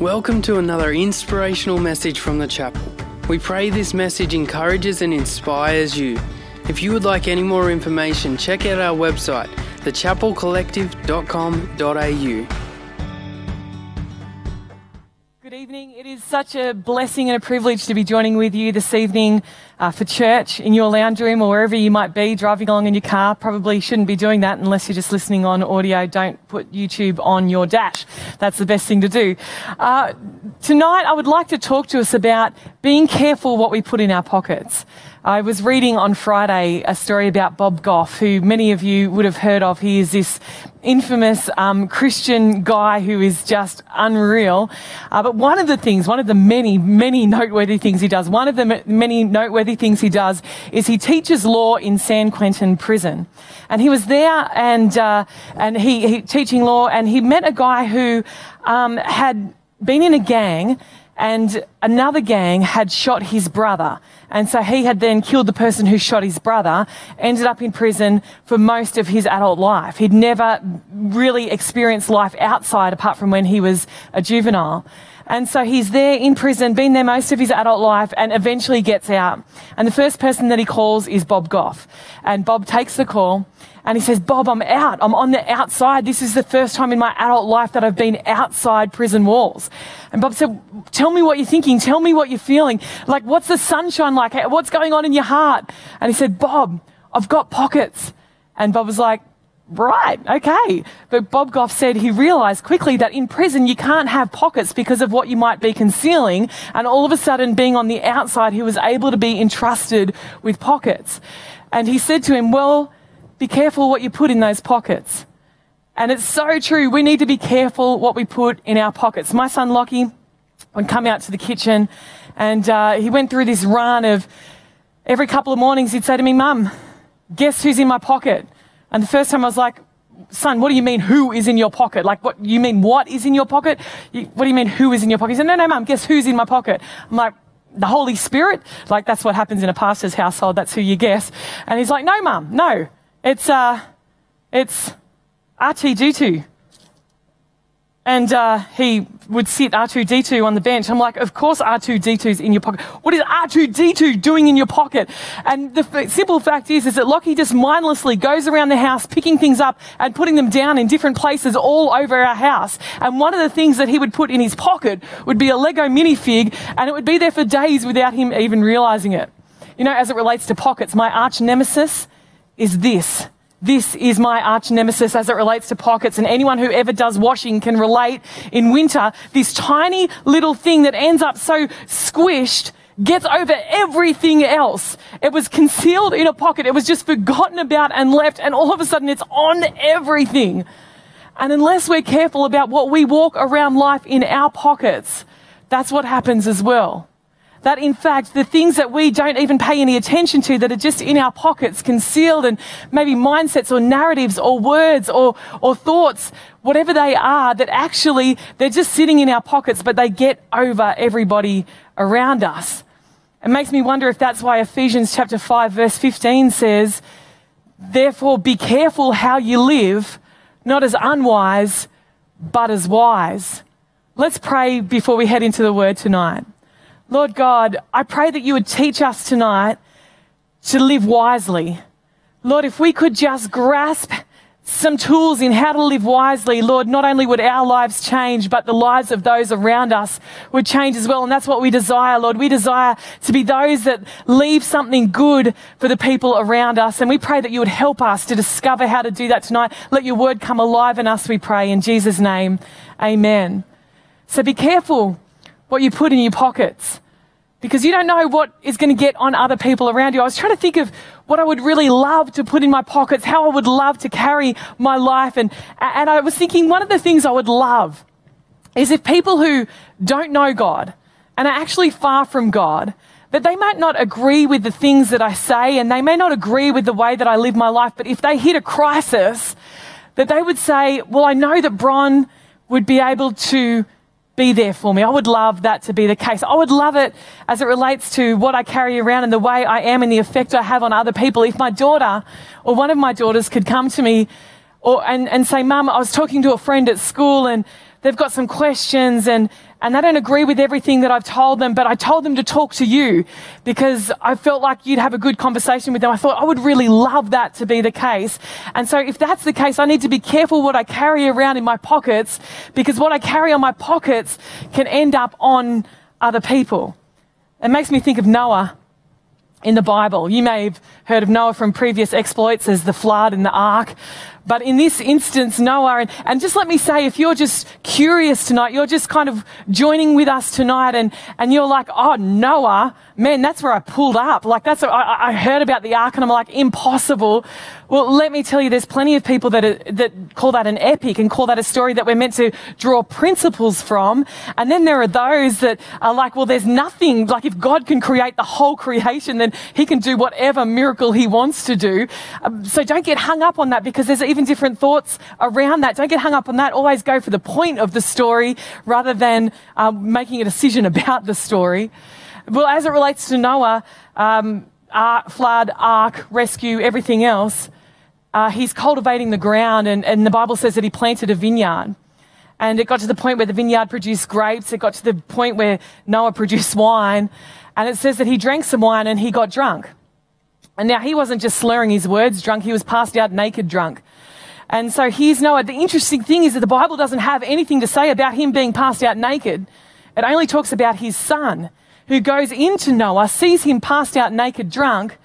Welcome to another inspirational message from the chapel. We pray this message encourages and inspires you. If you would like any more information, check out our website, thechapelcollective.com.au. such a blessing and a privilege to be joining with you this evening uh, for church in your lounge room or wherever you might be, driving along in your car. Probably shouldn't be doing that unless you're just listening on audio. Don't put YouTube on your dash. That's the best thing to do. Uh, tonight, I would like to talk to us about being careful what we put in our pockets. I was reading on Friday a story about Bob Goff, who many of you would have heard of. He is this infamous um, Christian guy who is just unreal. Uh, but one of the things, one of the many, many noteworthy things he does, one of the many noteworthy things he does is he teaches law in San Quentin prison. And he was there and, uh, and he, he, teaching law and he met a guy who um, had been in a gang and another gang had shot his brother. And so he had then killed the person who shot his brother, ended up in prison for most of his adult life. He'd never really experienced life outside apart from when he was a juvenile. And so he's there in prison, been there most of his adult life, and eventually gets out. And the first person that he calls is Bob Goff. And Bob takes the call and he says, Bob, I'm out. I'm on the outside. This is the first time in my adult life that I've been outside prison walls. And Bob said, Tell me what you're thinking. Tell me what you're feeling. Like, what's the sunshine like? What's going on in your heart? And he said, Bob, I've got pockets. And Bob was like, Right, okay. But Bob Goff said he realized quickly that in prison you can't have pockets because of what you might be concealing. And all of a sudden, being on the outside, he was able to be entrusted with pockets. And he said to him, Well, be careful what you put in those pockets. And it's so true. We need to be careful what we put in our pockets. My son Lockie would come out to the kitchen and uh, he went through this run of every couple of mornings he'd say to me, Mum, guess who's in my pocket? And the first time I was like, son, what do you mean who is in your pocket? Like, what, you mean what is in your pocket? You, what do you mean who is in your pocket? He said, no, no, mum, guess who's in my pocket? I'm like, the Holy Spirit? Like, that's what happens in a pastor's household. That's who you guess. And he's like, no, mum, no. It's, uh, it's R2D2. And uh, he would sit R2D2 on the bench. I'm like, of course R2D2's in your pocket. What is R2D2 doing in your pocket? And the f- simple fact is, is that Lockie just mindlessly goes around the house, picking things up and putting them down in different places all over our house. And one of the things that he would put in his pocket would be a Lego minifig, and it would be there for days without him even realizing it. You know, as it relates to pockets, my arch nemesis is this. This is my arch nemesis as it relates to pockets, and anyone who ever does washing can relate. In winter, this tiny little thing that ends up so squished gets over everything else. It was concealed in a pocket. It was just forgotten about and left, and all of a sudden it's on everything. And unless we're careful about what we walk around life in our pockets, that's what happens as well that in fact the things that we don't even pay any attention to that are just in our pockets, concealed and maybe mindsets or narratives or words or, or thoughts, whatever they are, that actually they're just sitting in our pockets, but they get over everybody around us. It makes me wonder if that's why Ephesians chapter 5 verse 15 says, therefore be careful how you live, not as unwise, but as wise. Let's pray before we head into the word tonight. Lord God, I pray that you would teach us tonight to live wisely. Lord, if we could just grasp some tools in how to live wisely, Lord, not only would our lives change, but the lives of those around us would change as well. And that's what we desire, Lord. We desire to be those that leave something good for the people around us. And we pray that you would help us to discover how to do that tonight. Let your word come alive in us, we pray. In Jesus' name, amen. So be careful what you put in your pockets because you don't know what is going to get on other people around you. I was trying to think of what I would really love to put in my pockets, how I would love to carry my life. And, and I was thinking one of the things I would love is if people who don't know God and are actually far from God, that they might not agree with the things that I say and they may not agree with the way that I live my life, but if they hit a crisis, that they would say, well, I know that Bron would be able to be there for me. I would love that to be the case. I would love it as it relates to what I carry around and the way I am and the effect I have on other people. If my daughter or one of my daughters could come to me or, and, and say, Mum, I was talking to a friend at school and they've got some questions and, and they don't agree with everything that I've told them, but I told them to talk to you because I felt like you'd have a good conversation with them. I thought I would really love that to be the case. And so if that's the case, I need to be careful what I carry around in my pockets because what I carry on my pockets can end up on other people. It makes me think of Noah in the Bible. You may have heard of Noah from previous exploits as the flood and the ark. But in this instance, Noah, and, and just let me say, if you're just curious tonight, you're just kind of joining with us tonight and, and you're like, oh, Noah, man, that's where I pulled up. Like that's, I, I heard about the ark and I'm like, impossible. Well, let me tell you, there's plenty of people that, are, that call that an epic and call that a story that we're meant to draw principles from. And then there are those that are like, well, there's nothing, like if God can create the whole creation, then he can do whatever miracle he wants to do. Um, so don't get hung up on that because there's even different thoughts around that. Don't get hung up on that. Always go for the point of the story rather than um, making a decision about the story. Well, as it relates to Noah, um, ark, flood, ark, rescue, everything else, uh, he's cultivating the ground, and, and the Bible says that he planted a vineyard. And it got to the point where the vineyard produced grapes. It got to the point where Noah produced wine. And it says that he drank some wine and he got drunk. And now he wasn't just slurring his words drunk, he was passed out naked drunk. And so here's Noah. The interesting thing is that the Bible doesn't have anything to say about him being passed out naked. It only talks about his son who goes into Noah, sees him passed out naked drunk,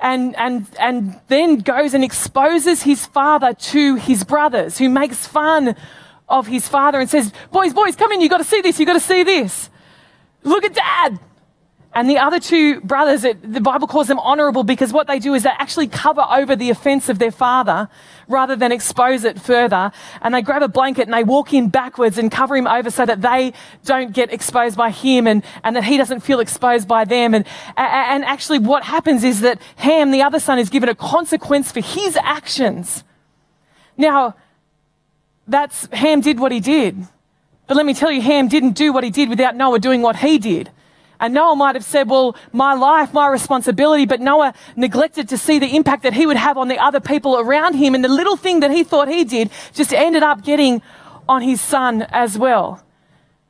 and, and, and then goes and exposes his father to his brothers, who makes fun of his father and says, Boys, boys, come in, you've got to see this, you've got to see this. Look at dad. And the other two brothers, it, the Bible calls them honorable because what they do is they actually cover over the offense of their father rather than expose it further. And they grab a blanket and they walk in backwards and cover him over so that they don't get exposed by him and, and that he doesn't feel exposed by them. And, and actually what happens is that Ham, the other son, is given a consequence for his actions. Now, that's, Ham did what he did. But let me tell you, Ham didn't do what he did without Noah doing what he did. And Noah might have said, well, my life, my responsibility, but Noah neglected to see the impact that he would have on the other people around him. And the little thing that he thought he did just ended up getting on his son as well.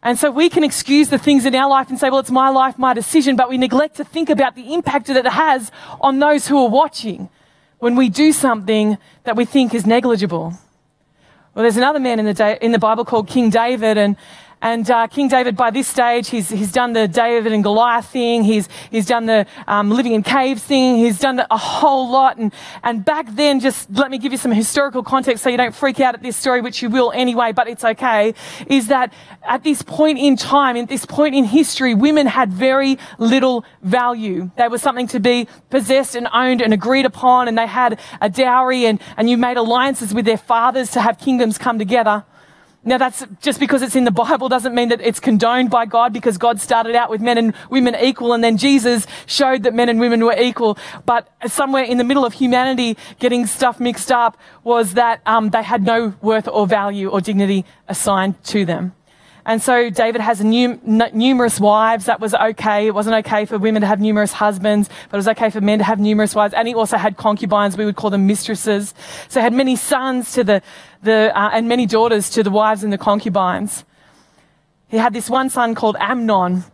And so we can excuse the things in our life and say, well, it's my life, my decision, but we neglect to think about the impact that it has on those who are watching when we do something that we think is negligible. Well, there's another man in the, in the Bible called King David, and and uh, King David, by this stage, he's, he's done the David and Goliath thing. He's, he's done the um, living in caves thing. He's done a whole lot. And, and back then, just let me give you some historical context so you don't freak out at this story, which you will anyway, but it's okay, is that at this point in time, at this point in history, women had very little value. They were something to be possessed and owned and agreed upon, and they had a dowry, and, and you made alliances with their fathers to have kingdoms come together. Now that's just because it's in the Bible doesn't mean that it's condoned by God because God started out with men and women equal and then Jesus showed that men and women were equal. But somewhere in the middle of humanity getting stuff mixed up was that um, they had no worth or value or dignity assigned to them. And so David has num- numerous wives. That was okay. It wasn't okay for women to have numerous husbands, but it was okay for men to have numerous wives. And he also had concubines. We would call them mistresses. So he had many sons to the, the, uh, and many daughters to the wives and the concubines. He had this one son called Amnon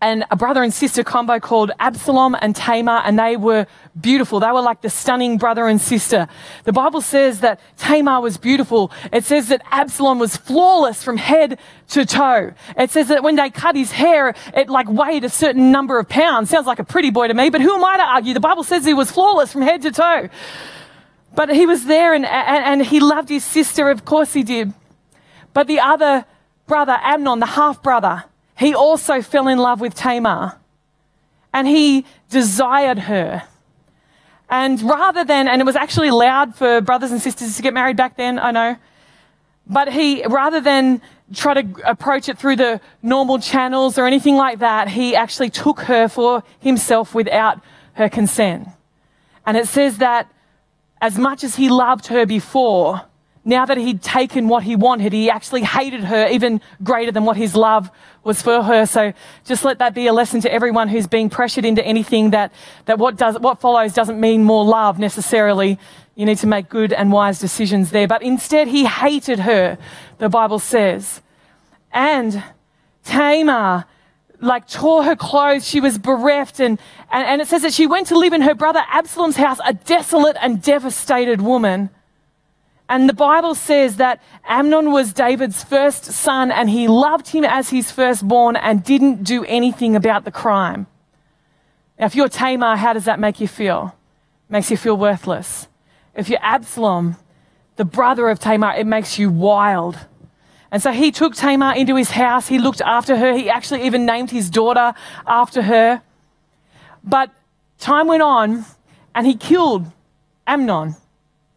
and a brother and sister combo called Absalom and Tamar, and they were beautiful. They were like the stunning brother and sister. The Bible says that Tamar was beautiful. It says that Absalom was flawless from head to toe. It says that when they cut his hair, it like weighed a certain number of pounds. Sounds like a pretty boy to me, but who am I to argue? The Bible says he was flawless from head to toe. But he was there and, and, and he loved his sister. Of course he did. But the other brother, Amnon, the half brother, he also fell in love with Tamar and he desired her. And rather than, and it was actually allowed for brothers and sisters to get married back then, I know. But he, rather than try to approach it through the normal channels or anything like that, he actually took her for himself without her consent. And it says that as much as he loved her before, now that he'd taken what he wanted, he actually hated her even greater than what his love was for her. So just let that be a lesson to everyone who's being pressured into anything that, that what does, what follows doesn't mean more love necessarily. You need to make good and wise decisions there. But instead, he hated her, the Bible says. And Tamar, like, tore her clothes. She was bereft. And, and, and it says that she went to live in her brother Absalom's house, a desolate and devastated woman. And the Bible says that Amnon was David's first son and he loved him as his firstborn and didn't do anything about the crime. Now, if you're Tamar, how does that make you feel? It makes you feel worthless. If you're Absalom, the brother of Tamar, it makes you wild. And so he took Tamar into his house. He looked after her. He actually even named his daughter after her. But time went on and he killed Amnon.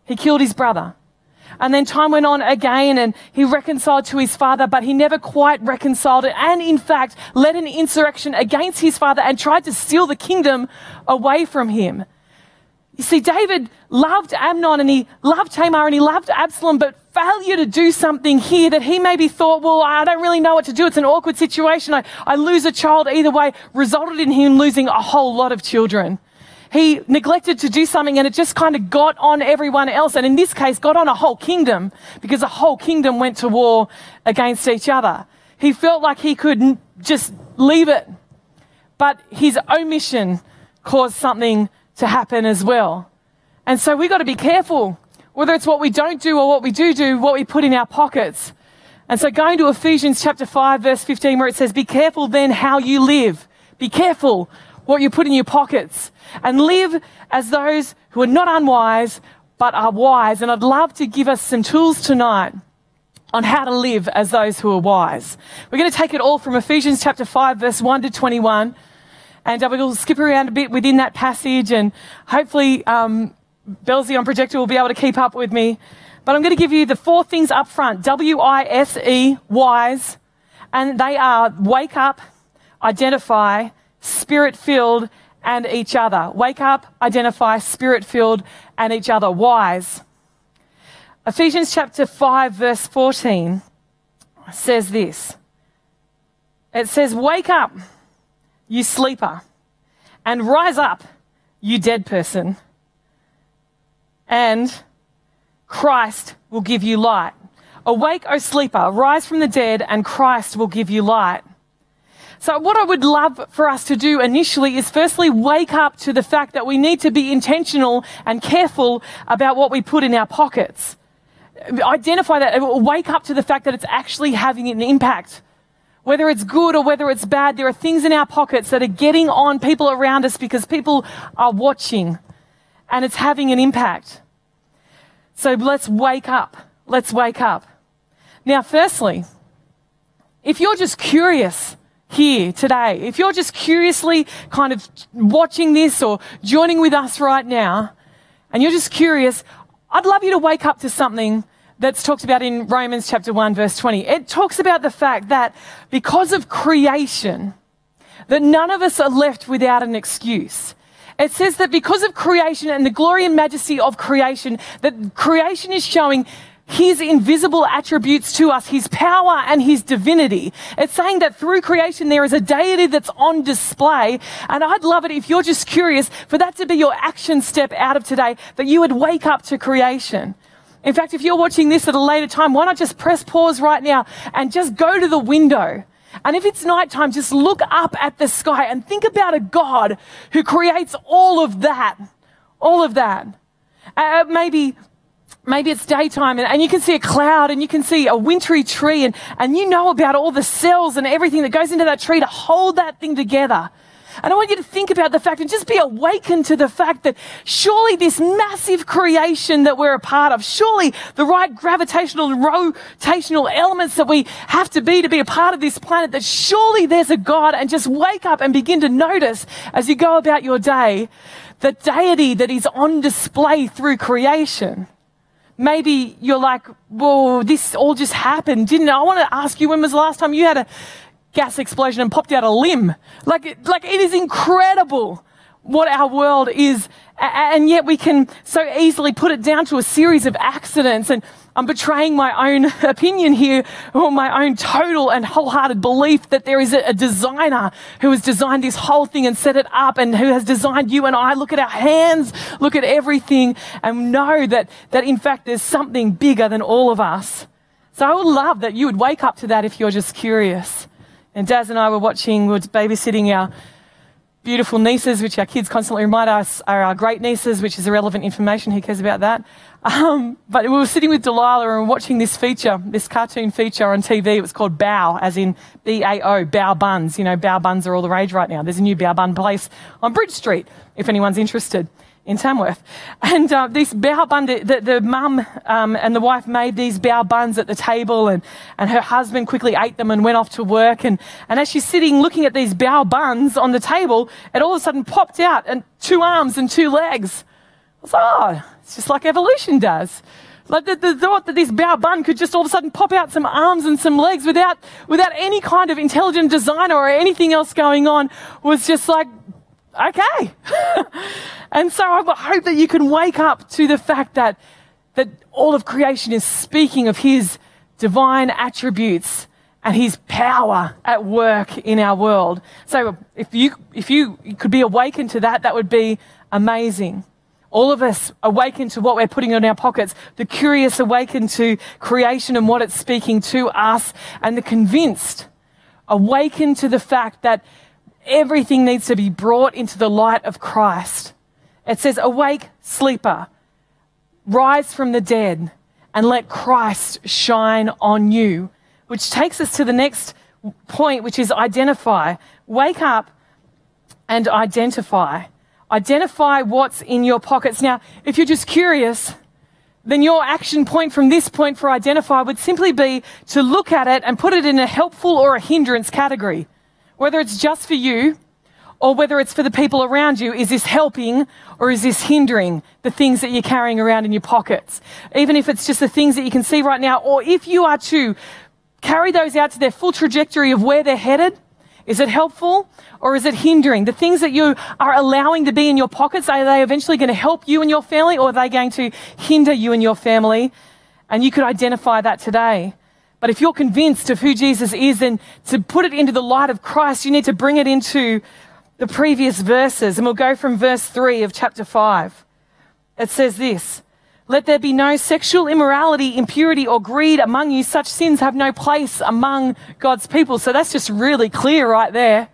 He killed his brother. And then time went on again and he reconciled to his father, but he never quite reconciled it. And in fact, led an insurrection against his father and tried to steal the kingdom away from him. You see, David loved Amnon and he loved Tamar and he loved Absalom, but failure to do something here that he maybe thought, well, I don't really know what to do. It's an awkward situation. I, I lose a child either way, resulted in him losing a whole lot of children he neglected to do something and it just kind of got on everyone else. And in this case, got on a whole kingdom because a whole kingdom went to war against each other. He felt like he could just leave it. But his omission caused something to happen as well. And so we've got to be careful, whether it's what we don't do or what we do do, what we put in our pockets. And so going to Ephesians chapter 5 verse 15 where it says, be careful then how you live. Be careful what you put in your pockets and live as those who are not unwise, but are wise. And I'd love to give us some tools tonight on how to live as those who are wise. We're going to take it all from Ephesians chapter 5, verse 1 to 21. And uh, we'll skip around a bit within that passage, and hopefully, um, Belzy on projector will be able to keep up with me. But I'm going to give you the four things up front W I S E, wise. And they are wake up, identify, spirit filled, and each other. Wake up, identify, spirit filled, and each other. Wise. Ephesians chapter 5, verse 14 says this It says, Wake up, you sleeper, and rise up, you dead person, and Christ will give you light. Awake, O sleeper, rise from the dead, and Christ will give you light. So what I would love for us to do initially is firstly wake up to the fact that we need to be intentional and careful about what we put in our pockets. Identify that, wake up to the fact that it's actually having an impact. Whether it's good or whether it's bad, there are things in our pockets that are getting on people around us because people are watching and it's having an impact. So let's wake up. Let's wake up. Now, firstly, if you're just curious here today, if you're just curiously kind of watching this or joining with us right now, and you're just curious, I'd love you to wake up to something that's talked about in Romans chapter 1 verse 20. It talks about the fact that because of creation, that none of us are left without an excuse. It says that because of creation and the glory and majesty of creation, that creation is showing his invisible attributes to us, his power and his divinity. It's saying that through creation there is a deity that's on display. And I'd love it if you're just curious for that to be your action step out of today, that you would wake up to creation. In fact, if you're watching this at a later time, why not just press pause right now and just go to the window? And if it's nighttime, just look up at the sky and think about a God who creates all of that. All of that. Uh, maybe maybe it's daytime and, and, you can see a cloud and you can see a wintry tree and, and you know about all the cells and everything that goes into that tree to hold that thing together. And I want you to think about the fact and just be awakened to the fact that surely this massive creation that we're a part of, surely the right gravitational and rotational elements that we have to be to be a part of this planet, that surely there's a God and just wake up and begin to notice as you go about your day the deity that is on display through creation. Maybe you're like, whoa, this all just happened, didn't it? I want to ask you, when was the last time you had a gas explosion and popped out a limb? Like, like it is incredible what our world is. And yet we can so easily put it down to a series of accidents and I'm betraying my own opinion here or my own total and wholehearted belief that there is a, designer who has designed this whole thing and set it up and who has designed you and I. Look at our hands, look at everything and know that, that in fact there's something bigger than all of us. So I would love that you would wake up to that if you're just curious. And Daz and I were watching, we were babysitting our beautiful nieces, which our kids constantly remind us are our great nieces, which is irrelevant information. Who cares about that? Um, but we were sitting with Delilah and watching this feature, this cartoon feature on TV. It was called Bow, as in B-A-O, Bao Buns. You know, Bow Buns are all the rage right now. There's a new Bao Bun place on Bridge Street, if anyone's interested in Tamworth. And uh, this bao bun, the, the mum um, and the wife made these bao buns at the table, and, and her husband quickly ate them and went off to work. And, and as she's sitting looking at these bao buns on the table, it all of a sudden popped out and two arms and two legs. I was like, oh, it's just like evolution does. Like the, the, thought that this bao bun could just all of a sudden pop out some arms and some legs without, without any kind of intelligent designer or anything else going on was just like, okay. and so I hope that you can wake up to the fact that, that all of creation is speaking of his divine attributes and his power at work in our world. So if you, if you could be awakened to that, that would be amazing. All of us awaken to what we're putting in our pockets. The curious awaken to creation and what it's speaking to us. And the convinced awaken to the fact that everything needs to be brought into the light of Christ. It says, Awake, sleeper, rise from the dead, and let Christ shine on you. Which takes us to the next point, which is identify. Wake up and identify. Identify what's in your pockets. Now, if you're just curious, then your action point from this point for identify would simply be to look at it and put it in a helpful or a hindrance category whether it's just for you or whether it's for the people around you, is this helping or is this hindering the things that you're carrying around in your pockets? Even if it's just the things that you can see right now, or if you are to carry those out to their full trajectory of where they're headed, is it helpful or is it hindering? The things that you are allowing to be in your pockets, are they eventually going to help you and your family or are they going to hinder you and your family? And you could identify that today. But if you're convinced of who Jesus is, then to put it into the light of Christ, you need to bring it into the previous verses. And we'll go from verse 3 of chapter 5. It says this Let there be no sexual immorality, impurity, or greed among you. Such sins have no place among God's people. So that's just really clear right there.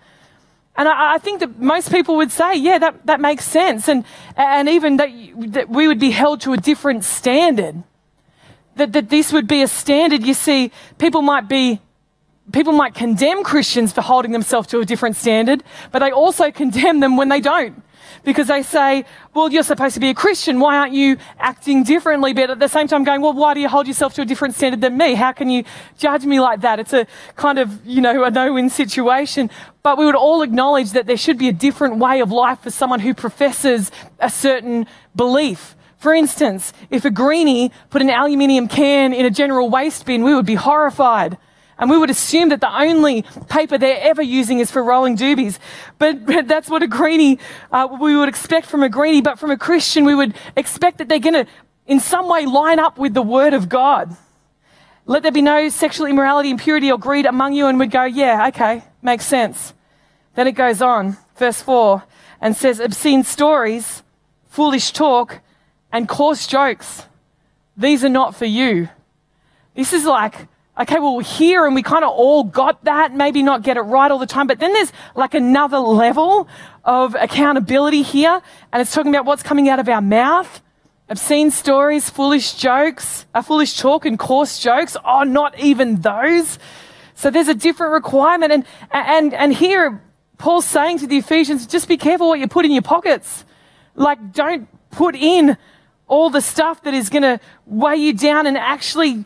And I, I think that most people would say, yeah, that, that makes sense. And, and even that, that we would be held to a different standard that, that this would be a standard. You see, people might be people might condemn Christians for holding themselves to a different standard, but they also condemn them when they don't. Because they say, well, you're supposed to be a Christian. Why aren't you acting differently? But at the same time going, well, why do you hold yourself to a different standard than me? How can you judge me like that? It's a kind of, you know, a no-win situation. But we would all acknowledge that there should be a different way of life for someone who professes a certain belief. For instance, if a greenie put an aluminium can in a general waste bin, we would be horrified. And we would assume that the only paper they're ever using is for rolling doobies. But, but that's what a greenie, uh, we would expect from a greenie. But from a Christian, we would expect that they're going to, in some way, line up with the Word of God. Let there be no sexual immorality, impurity, or greed among you. And we'd go, yeah, okay, makes sense. Then it goes on, verse 4, and says, obscene stories, foolish talk, and coarse jokes. These are not for you. This is like, okay, well, we're here and we kind of all got that, maybe not get it right all the time, but then there's like another level of accountability here, and it's talking about what's coming out of our mouth. Obscene stories, foolish jokes, a foolish talk and coarse jokes. Oh, not even those. So there's a different requirement. And, and, and here, Paul's saying to the Ephesians, just be careful what you put in your pockets. Like, don't put in all the stuff that is going to weigh you down and actually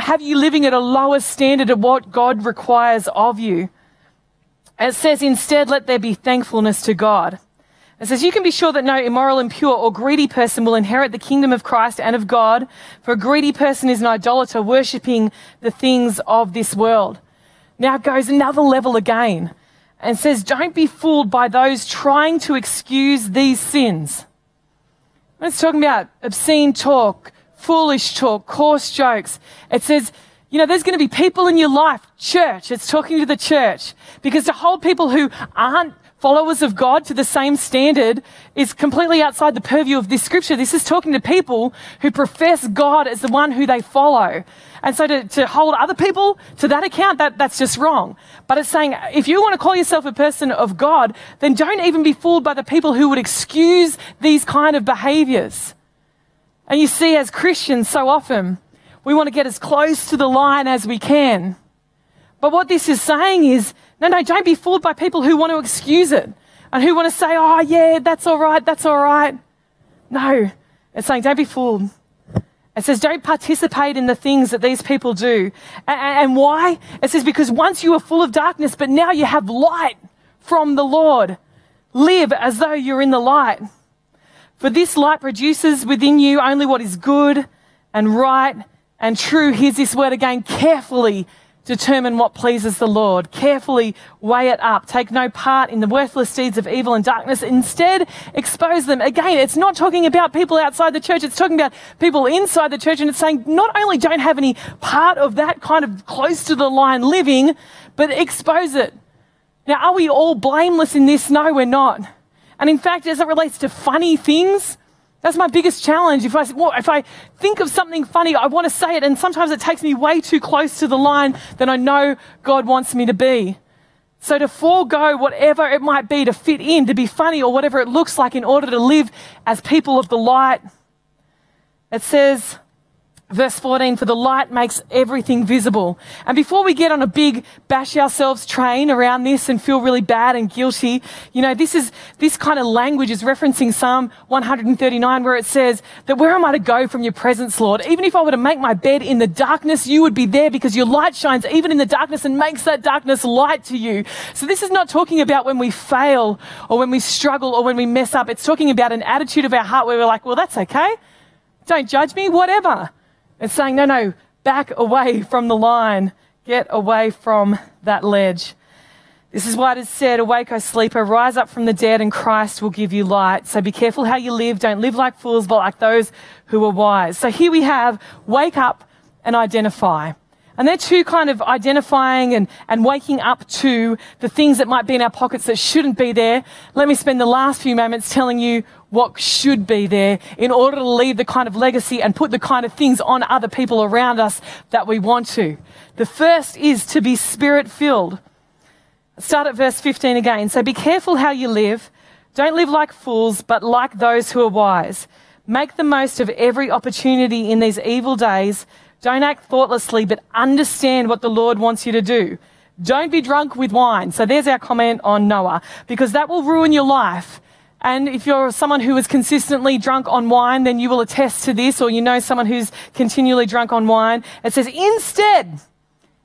have you living at a lower standard of what God requires of you. It says, instead, let there be thankfulness to God. It says, you can be sure that no immoral, impure, or greedy person will inherit the kingdom of Christ and of God, for a greedy person is an idolater, worshipping the things of this world. Now it goes another level again and says, don't be fooled by those trying to excuse these sins. It's talking about obscene talk, foolish talk, coarse jokes. It says, you know, there's going to be people in your life, church, it's talking to the church, because to hold people who aren't followers of God to the same standard is completely outside the purview of this scripture. This is talking to people who profess God as the one who they follow. And so to, to hold other people to that account, that, that's just wrong. But it's saying if you want to call yourself a person of God, then don't even be fooled by the people who would excuse these kind of behaviors. And you see, as Christians, so often we want to get as close to the line as we can. But what this is saying is no, no, don't be fooled by people who want to excuse it and who want to say, oh, yeah, that's all right, that's all right. No, it's saying don't be fooled. It says, don't participate in the things that these people do. And, why? It says, because once you were full of darkness, but now you have light from the Lord. Live as though you're in the light. For this light produces within you only what is good and right and true. Here's this word again carefully determine what pleases the Lord. Carefully weigh it up. Take no part in the worthless deeds of evil and darkness. Instead, expose them. Again, it's not talking about people outside the church. It's talking about people inside the church. And it's saying not only don't have any part of that kind of close to the line living, but expose it. Now, are we all blameless in this? No, we're not. And in fact, as it relates to funny things, that's my biggest challenge. If I, if I think of something funny, I want to say it, and sometimes it takes me way too close to the line that I know God wants me to be. So to forego whatever it might be to fit in, to be funny, or whatever it looks like in order to live as people of the light, it says, Verse 14, for the light makes everything visible. And before we get on a big bash ourselves train around this and feel really bad and guilty, you know, this is, this kind of language is referencing Psalm 139 where it says that where am I to go from your presence, Lord? Even if I were to make my bed in the darkness, you would be there because your light shines even in the darkness and makes that darkness light to you. So this is not talking about when we fail or when we struggle or when we mess up. It's talking about an attitude of our heart where we're like, well, that's okay. Don't judge me, whatever. It's saying, no, no, back away from the line. Get away from that ledge. This is why it is said, Awake, O sleeper, rise up from the dead, and Christ will give you light. So be careful how you live. Don't live like fools, but like those who are wise. So here we have wake up and identify. And they're two kind of identifying and, and waking up to the things that might be in our pockets that shouldn't be there. Let me spend the last few moments telling you what should be there in order to leave the kind of legacy and put the kind of things on other people around us that we want to. The first is to be spirit filled. Start at verse 15 again. So be careful how you live. Don't live like fools, but like those who are wise. Make the most of every opportunity in these evil days. Don't act thoughtlessly, but understand what the Lord wants you to do. Don't be drunk with wine. So there's our comment on Noah, because that will ruin your life. And if you're someone who is consistently drunk on wine, then you will attest to this, or you know someone who's continually drunk on wine. It says, instead,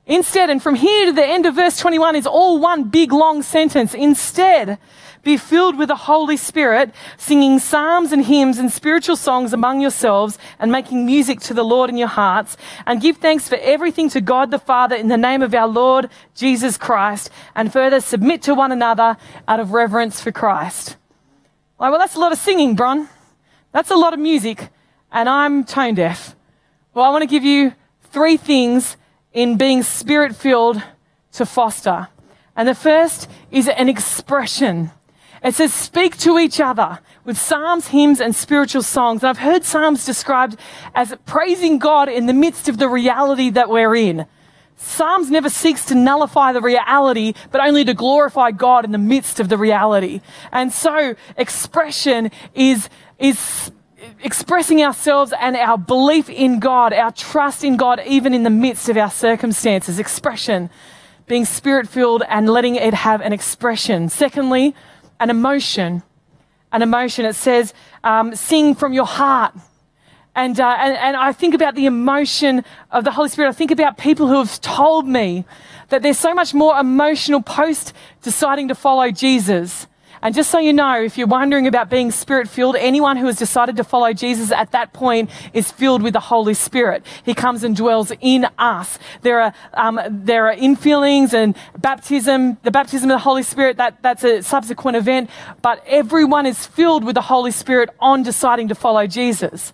instead, and from here to the end of verse 21 is all one big long sentence. Instead, be filled with the Holy Spirit, singing psalms and hymns and spiritual songs among yourselves and making music to the Lord in your hearts. And give thanks for everything to God the Father in the name of our Lord Jesus Christ. And further submit to one another out of reverence for Christ. Well, that's a lot of singing, Bron. That's a lot of music, and I'm tone deaf. Well, I want to give you three things in being spirit filled to foster. And the first is an expression. It says, speak to each other with psalms, hymns, and spiritual songs. And I've heard psalms described as praising God in the midst of the reality that we're in. Psalms never seeks to nullify the reality, but only to glorify God in the midst of the reality. And so expression is, is expressing ourselves and our belief in God, our trust in God, even in the midst of our circumstances. Expression, being spirit filled and letting it have an expression. Secondly, an emotion. An emotion. It says, um, sing from your heart. And, uh, and, and I think about the emotion of the Holy Spirit. I think about people who have told me that there's so much more emotional post deciding to follow Jesus. And just so you know, if you're wondering about being spirit filled, anyone who has decided to follow Jesus at that point is filled with the Holy Spirit. He comes and dwells in us. There are, um, there are infillings and baptism, the baptism of the Holy Spirit, that, that's a subsequent event. But everyone is filled with the Holy Spirit on deciding to follow Jesus.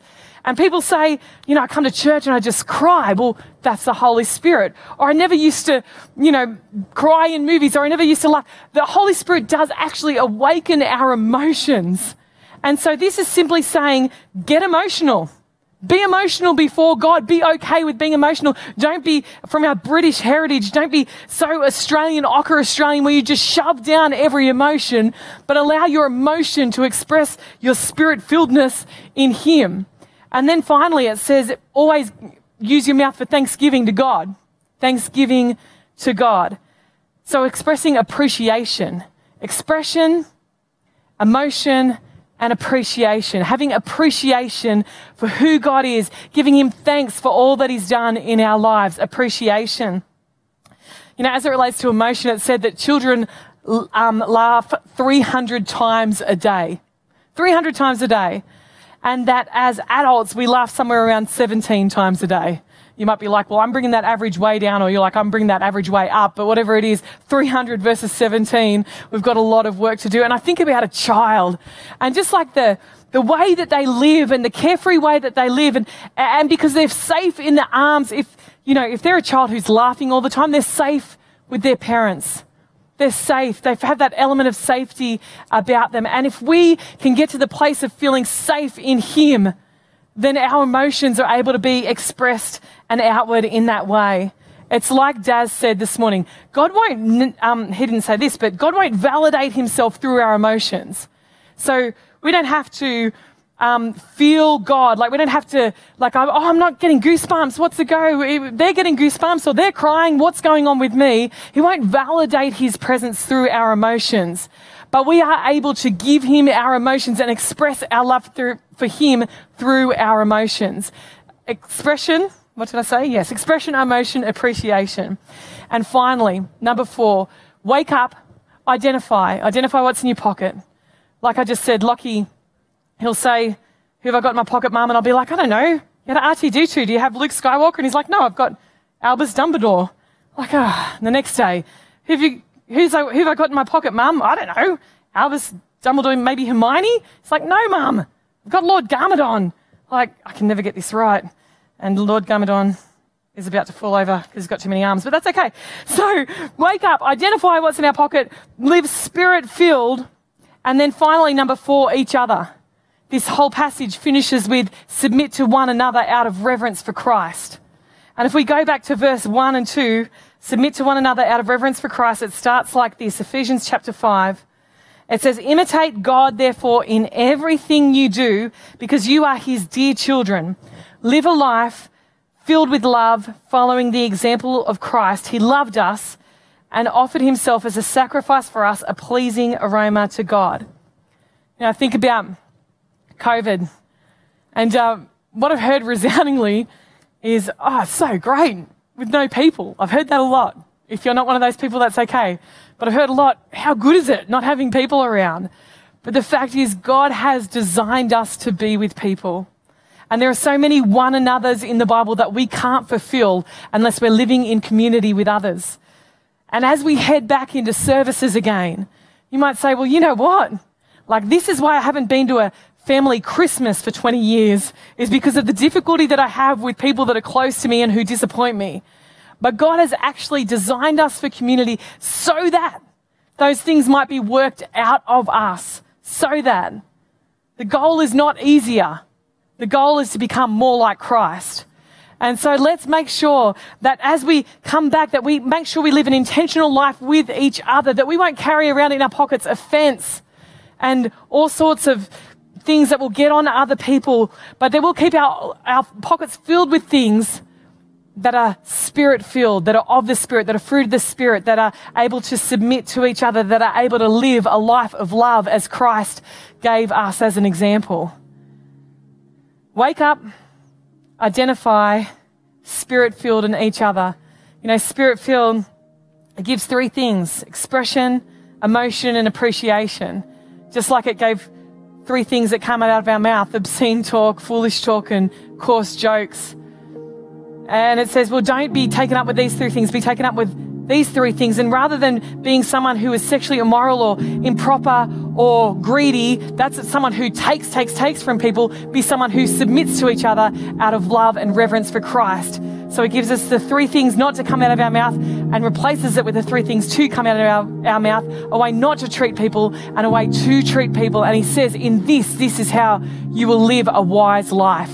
And people say, you know, I come to church and I just cry. Well, that's the Holy Spirit. Or I never used to, you know, cry in movies or I never used to laugh. The Holy Spirit does actually awaken our emotions. And so this is simply saying, get emotional. Be emotional before God. Be okay with being emotional. Don't be from our British heritage. Don't be so Australian, ocker Australian where you just shove down every emotion, but allow your emotion to express your spirit filledness in Him. And then finally, it says always use your mouth for thanksgiving to God. Thanksgiving to God. So expressing appreciation, expression, emotion, and appreciation, having appreciation for who God is, giving Him thanks for all that He's done in our lives, appreciation. You know, as it relates to emotion, it said that children um, laugh 300 times a day. 300 times a day. And that as adults, we laugh somewhere around 17 times a day. You might be like, well, I'm bringing that average way down, or you're like, I'm bringing that average way up. But whatever it is, 300 versus 17, we've got a lot of work to do. And I think about a child and just like the, the way that they live and the carefree way that they live and, and because they're safe in the arms, if, you know, if they're a child who's laughing all the time, they're safe with their parents. They're safe. They have had that element of safety about them. And if we can get to the place of feeling safe in Him, then our emotions are able to be expressed and outward in that way. It's like Daz said this morning. God won't, um, he didn't say this, but God won't validate himself through our emotions. So we don't have to um, feel God. Like we don't have to, like, oh, I'm not getting goosebumps. What's the go? They're getting goosebumps or they're crying. What's going on with me? He won't validate his presence through our emotions but we are able to give him our emotions and express our love through, for him through our emotions. Expression, what did I say? Yes, expression, emotion, appreciation. And finally, number four, wake up, identify. Identify what's in your pocket. Like I just said, Lockie, he'll say, Who have I got in my pocket, Mum? And I'll be like, I don't know. You had R2D2. Do you have Luke Skywalker? And he's like, No, I've got Albus Dumbledore. Like, ah, the next day, who have you Who's who have I got in my pocket, Mum? I don't know. Albus Dumbledore, maybe Hermione? It's like, no, Mum. I've got Lord Garmadon. Like, I can never get this right. And Lord Garmadon is about to fall over because he's got too many arms, but that's okay. So, wake up, identify what's in our pocket, live spirit filled, and then finally, number four, each other. This whole passage finishes with submit to one another out of reverence for Christ. And if we go back to verse one and two, Submit to one another out of reverence for Christ. It starts like this Ephesians chapter 5. It says, Imitate God, therefore, in everything you do, because you are his dear children. Live a life filled with love, following the example of Christ. He loved us and offered himself as a sacrifice for us, a pleasing aroma to God. Now, think about COVID. And uh, what I've heard resoundingly is, oh, it's so great with no people. I've heard that a lot. If you're not one of those people, that's okay. But I've heard a lot, how good is it not having people around? But the fact is, God has designed us to be with people. And there are so many one another's in the Bible that we can't fulfill unless we're living in community with others. And as we head back into services again, you might say, well, you know what? Like, this is why I haven't been to a family Christmas for 20 years is because of the difficulty that I have with people that are close to me and who disappoint me. But God has actually designed us for community so that those things might be worked out of us. So that the goal is not easier. The goal is to become more like Christ. And so let's make sure that as we come back, that we make sure we live an intentional life with each other, that we won't carry around in our pockets offense and all sorts of things that will get on other people, but they will keep our, our pockets filled with things that are spirit filled, that are of the spirit, that are fruit of the spirit, that are able to submit to each other, that are able to live a life of love as Christ gave us as an example. Wake up, identify spirit filled in each other. You know, spirit filled gives three things expression, emotion, and appreciation. Just like it gave three things that come out of our mouth obscene talk, foolish talk, and coarse jokes. And it says, well, don't be taken up with these three things, be taken up with these three things. And rather than being someone who is sexually immoral or improper or greedy, that's someone who takes, takes, takes from people, be someone who submits to each other out of love and reverence for Christ. So he gives us the three things not to come out of our mouth and replaces it with the three things to come out of our, our mouth, a way not to treat people and a way to treat people. And he says, in this, this is how you will live a wise life.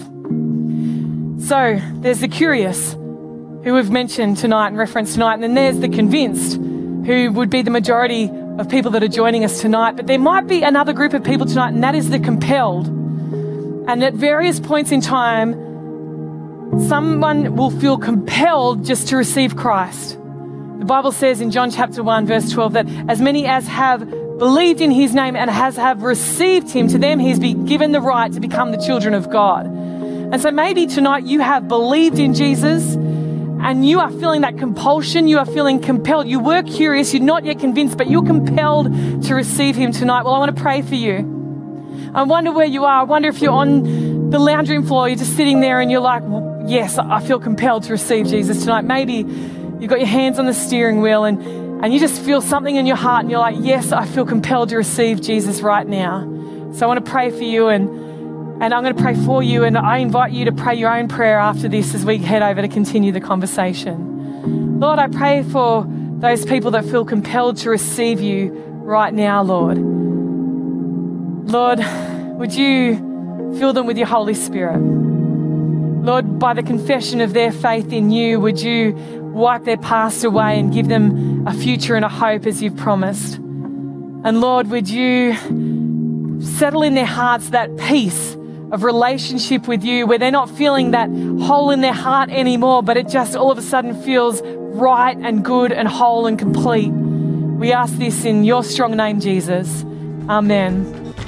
So there's the curious who we've mentioned tonight and referenced tonight. And then there's the convinced, who would be the majority of people that are joining us tonight. But there might be another group of people tonight, and that is the compelled. And at various points in time, someone will feel compelled just to receive Christ. The Bible says in John chapter 1, verse 12, that as many as have believed in his name and has have received him, to them he's been given the right to become the children of God. And so maybe tonight you have believed in Jesus and you are feeling that compulsion, you are feeling compelled, you were curious, you're not yet convinced, but you're compelled to receive Him tonight. Well, I want to pray for you. I wonder where you are. I wonder if you're on the lounge room floor, you're just sitting there and you're like, yes, I feel compelled to receive Jesus tonight. Maybe you've got your hands on the steering wheel and, and you just feel something in your heart and you're like, yes, I feel compelled to receive Jesus right now. So I want to pray for you and and I'm going to pray for you, and I invite you to pray your own prayer after this as we head over to continue the conversation. Lord, I pray for those people that feel compelled to receive you right now, Lord. Lord, would you fill them with your Holy Spirit? Lord, by the confession of their faith in you, would you wipe their past away and give them a future and a hope as you've promised? And Lord, would you settle in their hearts that peace of relationship with you where they're not feeling that hole in their heart anymore, but it just all of a sudden feels right and good and whole and complete. We ask this in your strong name, Jesus. Amen.